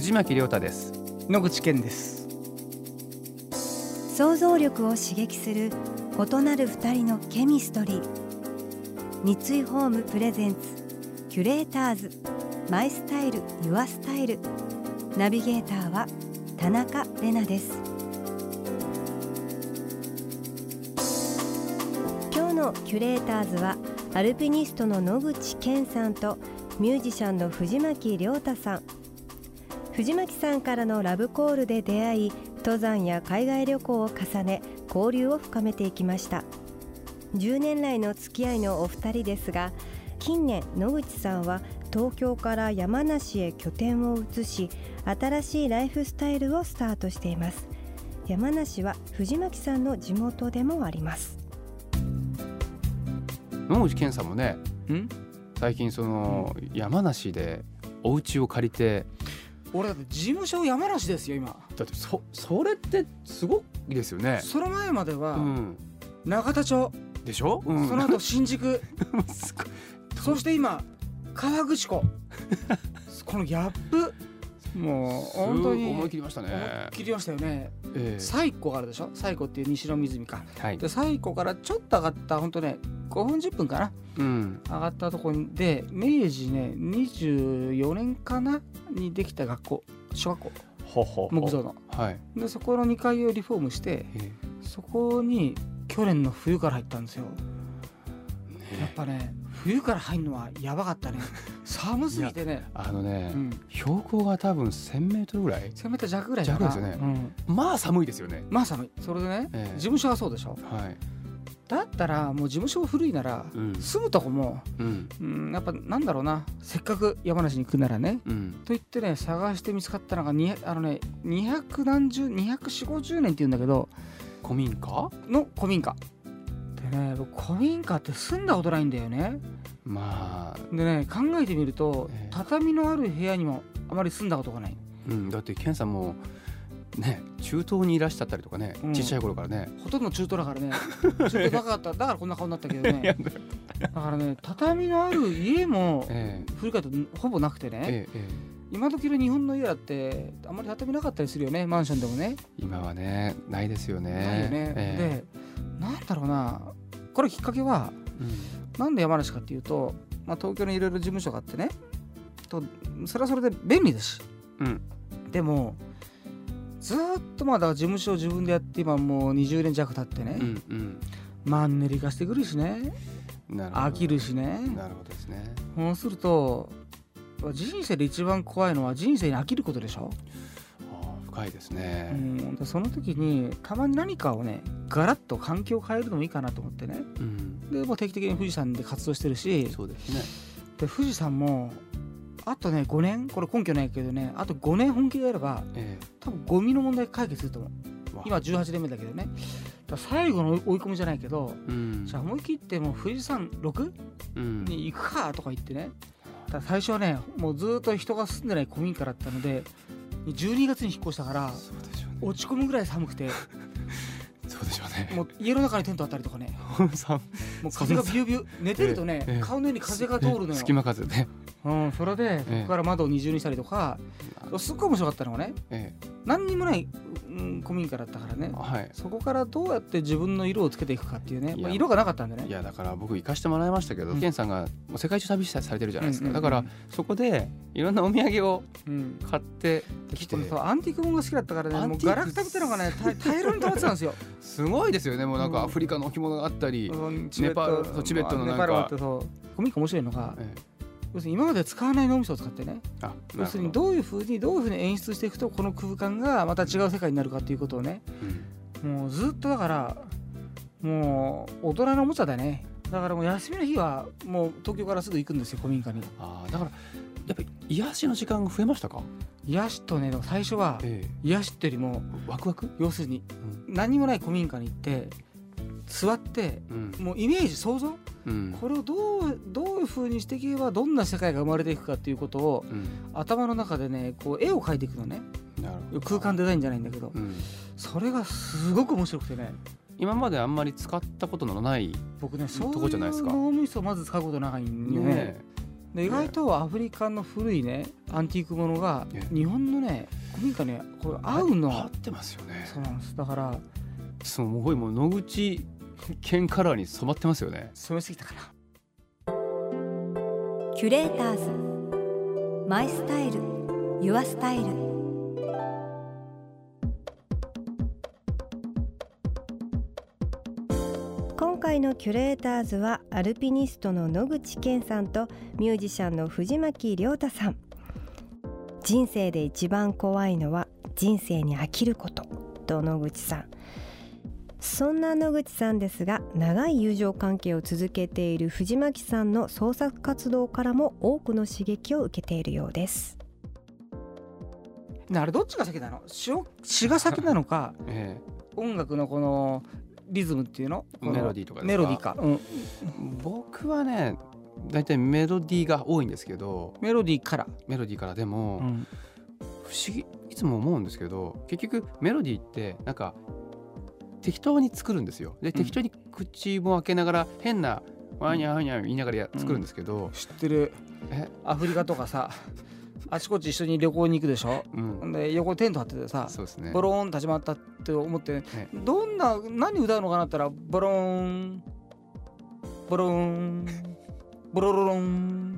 藤巻亮太です。野口健です。想像力を刺激する異なる二人のケミストリー。三井ホームプレゼンツキュレーターズ。マイスタイルユアスタイル。ナビゲーターは田中れなです。今日のキュレーターズはアルピニストの野口健さんとミュージシャンの藤巻亮太さん藤巻さんからのラブコールで出会い登山や海外旅行を重ね交流を深めていきました。10年来の付き合いのお二人ですが近年野口さんは東京から山梨へ拠点を移し新しいライフスタイルをスタートしています。山梨は藤巻さんの地元でもあります。野口健さんもねん？最近その山梨でお家を借りて俺だって事務所山梨ですよ今。だってそそれってすごいですよね。その前まではうん。永田町、でしょ、うん、その後新宿。そして今河口湖。このギャップ。もう本当に思い切りましたね。思い切りましたよね。ええ。西湖があるでしょ？西湖っていう西の湖か。はい。で西湖からちょっと上がった本当ね5分10分かな。うん。上がったところで明治ね24年かなにできた学校。小学校。ほほほ木造の。はい、でそこの2階をリフォームしてえ。そこに去年の冬から入ったんですよ。え。やっぱね冬から入るのはやばかったね。寒すぎてね。あのね、うん。標高が多分1000メートルぐらい。1000メートル弱ぐらい弱ですようん、まあ寒いですよね。まあ寒い。それでね、ええ。事務所はそうでしょ。はいだったらもう事務所古いならうん。住むとこも、うん。うん、やっぱなんだろうな。せっかく山梨に行くならね。うん。と言ってね探して見つかったのがにあのね200何十24050年っていうんだけど古民家？の古民家。でね僕古民家って住んだことないんだよね。まあ、でね考えてみるとええ。畳のある部屋にもあまり住んだことがない。うん、だってケンさんもね中東にいらっしゃったりとかね、うん。ちっちゃい頃からね。ほとんど中東だからね。中東なかった。だからこんな顔になったけどね。だからね畳のある家もえ古かったほぼなくてえね。えええ今時の日本の家だってあんまり畳なかったりするよね。マンションでもね。え今はねないですよね。ないよね、えでなんだろうな。これきっかけはえうん。なんで山梨かっていうと、まあ、東京にいろいろ事務所があってね。とそれはそれで便利だし。うん。でもずーっとまだ事務所を自分でやって今もう20年弱経ってね、うんうん。マンネリ化してくるしね。飽きるしね。なるほどですね。そうすると人生で一番怖いのは人生に飽きることでしょ、ああ深いですうねん、でその時にたまに何かをねガラッと環境を変えるのもいいかなと思ってね。うん、でもう定期的に富士山で活動してるし。そうですね。で富士山もあとね5年？これ根拠ないけどねあと5年本気でやればえ多分ゴミの問題解決すると思う。今18年目だけどね。最後の追い込みじゃないけどうん。じゃあ思い切ってもう富士山 6? うん。に行くかとか言ってね。だ最初はねもうずっと人が住んでない古民家だったので12月に引っ越したからね。落ち込むぐらい寒くて。そうでしょうね。もう家の中にテントあったりとかね。さ。もう風がビュービュー寝てるとね、ええ。顔の上に風が通るのよ、隙間風ねうん、それでええ。ここから窓を二重にしたりとかすっごい面白かったのがねえ何にもない、うん、古民家だったからね。えはい。そこからどうやって自分の色をつけていくかっていうね、まあ、色がなかったんでね。いやだから僕行かしてもらいましたけど、うん。ケンさんが世界中旅されてるじゃないですか、うんうんうんだからそこでいろんなお土産をうん。買ってきて。このさアンティークものが好きだったからねもうガラクタみたいなのがね大大量に溜まってたんですよ。すごいですよねもうなんうん。かアフリカの置物があったり、うんネパールチベットのなんか。ネパールってそう古民家面白いのがえ要するに今まで使わない脳みそを使ってねえあ要するにどういうふうにどういうふうに演出していくとこの空間がまた違う世界になるかっていうことをねどうん。もうずっとだからもう大人のおもちゃだね。だからもう休みの日はもう東京からすぐ行くんですよ古民家に。あーだからやっぱり癒しの時間が増えましたか？癒しとね最初はえ癒しってよりもえワクワク、要するにうん。何もない古民家に行って座ってうん。もうイメージ想像？うん。これをどうどういう風にしていけばどんな世界が生まれていくかっていうことをうん、頭の中でねこう絵を描いていくのね。なるほど。空間デザインじゃないんだけど。うん、それがすごく面白くてね。今まであんまり使ったことのない僕ねそうとこじゃないですか。いう脳みそをまず使うことないんよね。ねで意外とアフリカの古いねアンティークものがええ。日本のね古民家にこれ合うの。合ってますよね。そうなんです。だからそうもうもう野口県カラーに染まってますよね。染めすぎたかな。キュレーターズ。マイスタイル。ユアスタイル。今回のキュレーターズはアルピニストの野口健さんとミュージシャンの藤巻亮太さん。人生で一番怖いのは人生に飽きること。と野口さん。そんな野口さんですが長い友情関係を続けている藤巻さんの創作活動からも多くの刺激を受けているようです。ねあれどっちが先なの？詩を詩が先なのか え音楽のこのリズムっていうの？メロディーとかですか？メロディーか、うん、え僕はね大体メロディーが多いんですけどメロディーから、メロディーからでも、うん。不思議いつも思うんですけど結局メロディーってなんか適当に作るんですよ。で適当に口も開けながら変なワニャワニャ言いながらや作るんですけど、知ってる。え？アフリカとかさ あちこち一緒に旅行に行くでしょ？うん。で横にテント張っててさそうですね。ボローン立ち回ったって思って、ねどんな何歌うのかなったらボローンボローンボロロロン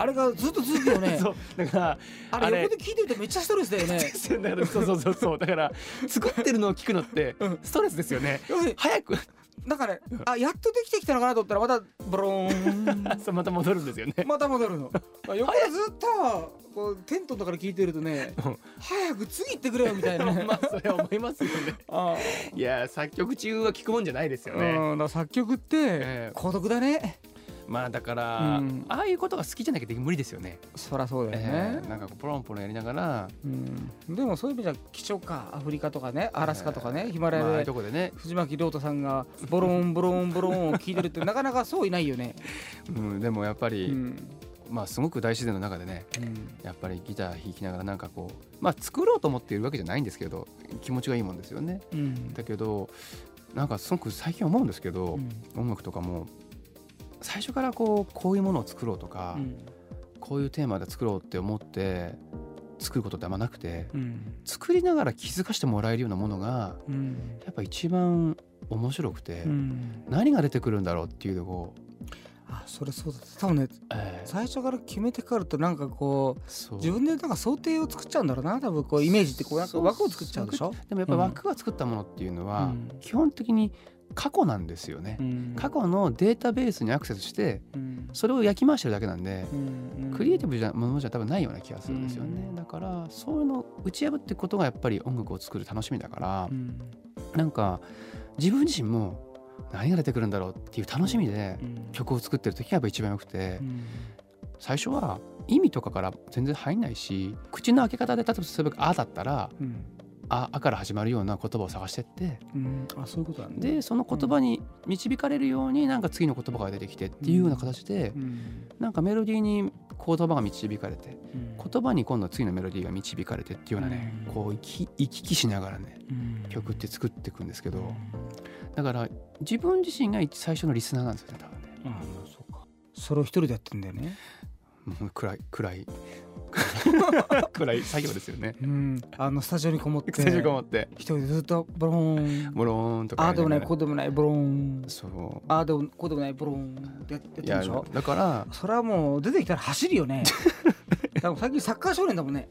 あれがずっと続くよね。そう。だからあれ横で聞いてるとめっちゃストレスだよね。だからそうそうそうそうだから作ってるのを聞くのって うん。ストレスですよね。要するに早く。だからねあやっとできてきたのかなと思ったらまたボローン。そうまた戻るんですよね。また戻るの。横でずっとこうテントとかで聞いてるとねうん。早く次行ってくれよみたいな。ねまあそれは思いますよね。あいや作曲中は聞くもんじゃないですよあ、ね。うん、作曲ってええ。孤独だねまあだから、うん。ああいうことが好きじゃなきゃ無理ですよね。そりゃそうだよね。え、ーなんかこうポロンポロンやりながら、うん、でもそういう意味じゃ貴重かアフリカとかねアラスカとかね、ヒマラまあ、ああとこでね、藤巻亮太さんがボロンボロンボロンを聞いてるって なかなかそういないよね。うん、でもやっぱうり、ん。まあすごく大自然の中でねうん。やっぱりギター弾きながらなんかこうまあ作ろうと思っているわけじゃないんですけど気持ちがいいもんですよね。うん。だけどなんかすごく最近思うんですけど、うん。音楽とかも最初からこうこういうものを作ろうとか、うん。こういうテーマで作ろうって思って作ることってあんまなくてうん。作りながら気づかせてもらえるようなものがうん。やっぱ一番面白くて、うん。何が出てくるんだろうっていうのを、あそれそうだ多分ねえー最初から決めてかかるとなんかこう自分でなんか想定を作っちゃうんだろうな。多分こうイメージってこうなんか枠を作っちゃうでしょ？でもやっぱり枠が作ったものっていうのは、うん。基本的に過去なんですよね、うん。過去のデータベースにアクセスしてうん。それを焼き回してるだけなんで、うん。クリエイティブじゃものじゃ多分ないような気がするんですよね、うん。だからそういうのを打ち破っていくことがやっぱり音楽を作る楽しみだからう、ん。なんか自分自身も何が出てくるんだろうっていう楽しみでうん。曲を作ってる時がやっぱ一番よくて、うん。最初は意味とかから全然入んないし口の開け方で例えばそれが「あ」だったらうん「あ」あから始まるような言葉を探してって。うん。あそういうことなんだ。でその言葉に導かれるようになんか次の言葉が出てきてっていうような形でうん。なんかメロディーに言葉が導かれてうん。言葉に今度は次のメロディーが導かれてっていうようなねうん。こう行き行き来しながらねうん。曲って作っていくんですけどうん。だから自分自身が一最初のリスナーなんですよね多分ね。あそうか。それを一人でやってんだよね。もう暗い暗い 暗い作業ですよね。うん、あのスタジオにこもって。スタジオこもって。一人でずっとボローン。ボローンとかああでもないこうでもないボローン。そう。ああでもこうでもないボローンってやっていやるでしょ？だからそれはもう出てきたら走るよね。多分最近サッカー少年だもんね。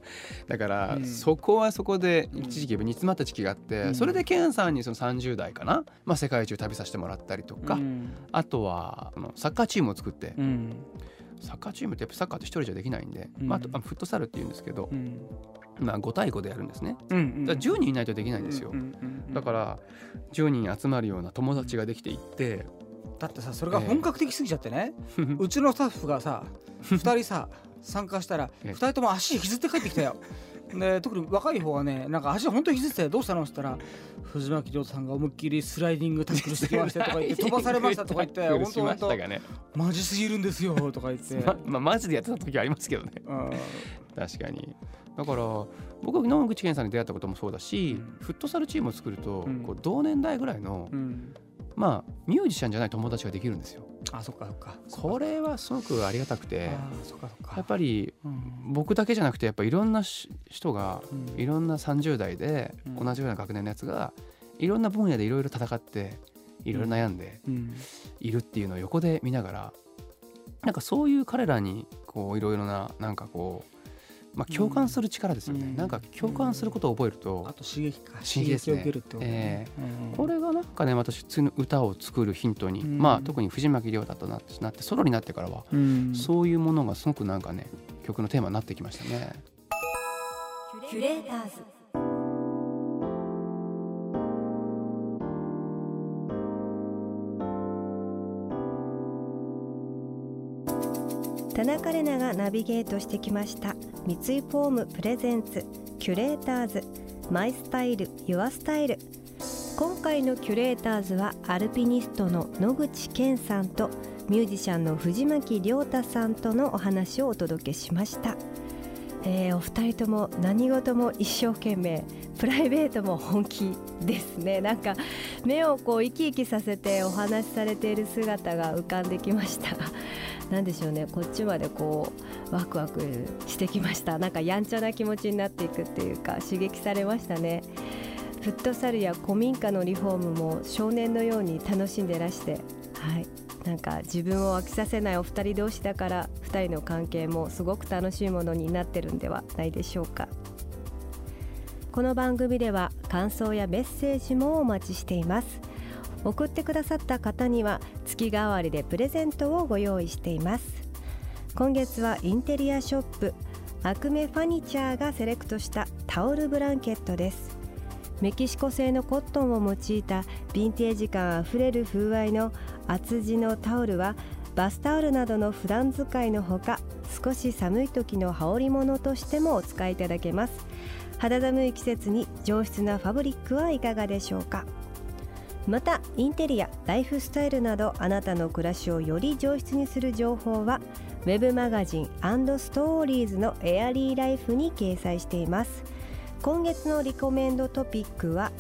だから、うん。そこはそこでうん。一時期煮詰まった時期があって、うん。それでケンさんにその30代かな、まあ、世界中旅させてもらったりとか、うん。あとはあのサッカーチームを作って、うんサッカーチームってやっぱサッカーって一人じゃできないんで、うん。まあ、あフットサルっていうんですけどう、ん。まあ、5対5でやるんですね。うんだから10人いないとできないんですよ、うんうんうんだから10人集まるような友達ができていって、だってさそれが本格的すぎちゃってね、うちのスタッフがさ2人さ参加したら ええ。2人とも足引きずって帰ってきたよで特に若い方はねなんか足本当に引きずってどうしたのって言ったら藤巻亮太さんが思いっきりスライディングタックルしてきましてとか言って 飛ばされましたとか言って本し当本当ましたがねマジすぎるんですよとか言って、ままあマジでやってた時ありますけどね。うん。確かに。だから僕は野口健さんに出会ったこともそうだし、うん。フットサルチームを作ると、うん。こう同年代ぐらいの、うん、まあミュージシャンじゃない友達ができるんですよ。あそっかそっか。これはすごくありがたくてあーそっかそっか。やっぱりうん。僕だけじゃなくてやっぱいろんなし人がうん。いろんな30代でうん。同じような学年のやつがいろんな分野でいろいろ戦っていろいろ悩んでうん。いるっていうのを横で見ながらなんかそういう彼らにこういろいろななんかこうまあ共感する力ですよね、うん。なんか共感することを覚えるとあと刺激か。刺激ですね。を受けるってことね、うんこれがなんかね私次の歌を作るヒントに、うん。まあ特に藤巻亮太となってなってソロになってからは、うん。そういうものがすごくなんかね曲のテーマになってきましたね。キュレーターズ田中麗奈がナビゲートしてきました。三井ホーム presents キュレーターズ。 My Style Your Style。今回のキュレーターズはアルピニストの野口健さんとミュージシャンの藤巻亮太さんとのお話をお届けしました。えーお二人とも何事も一生懸命プライベートも本気ですね。なんか目をこう生き生きさせてお話しされている姿が浮かんできました。なんでしょうね。こっちまでこうワクワクしてきました。なんかやんちゃな気持ちになっていくっていうか刺激されましたね。フットサルや古民家のリフォームも少年のように楽しんでらして。はい。なんか自分を飽きさせないお二人同士だから二人の関係もすごく楽しいものになってるんではないでしょうか。この番組では感想やメッセージもお待ちしています。送ってくださった方には月替わりでプレゼントをご用意しています。今月はインテリアショップアクメファニチャーがセレクトしたタオルブランケットです。メキシコ製のコットンを用いたヴィンテージ感あふれる風合いの厚地のタオルはバスタオルなどの普段使いのほか少し寒い時の羽織物としてもお使いいただけます。肌寒い季節に上質なファブリックはいかがでしょうか？またインテリアライフスタイルなどあなたの暮らしをより上質にする情報はウェブマガジンストーリーズのエアリーライフに掲載しています。今月のリコメンドトピックは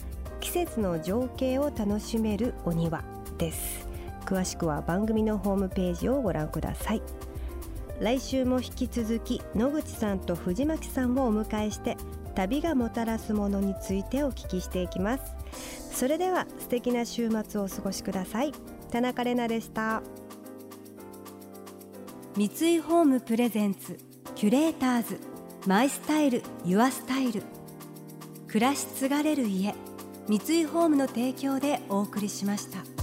季節の情景を楽しめるお庭です。詳しくは番組のホームページをご覧ください。来週も引き続き野口さんと藤巻さんをお迎えして旅がもたらすものについてお聞きしていきます。それでは素敵な週末をお過ごしください。田中れなでした。三井ホームプレゼンツキュレーターズマイスタイルユアスタイル。暮らし継がれる家三井ホームの提供でお送りしました。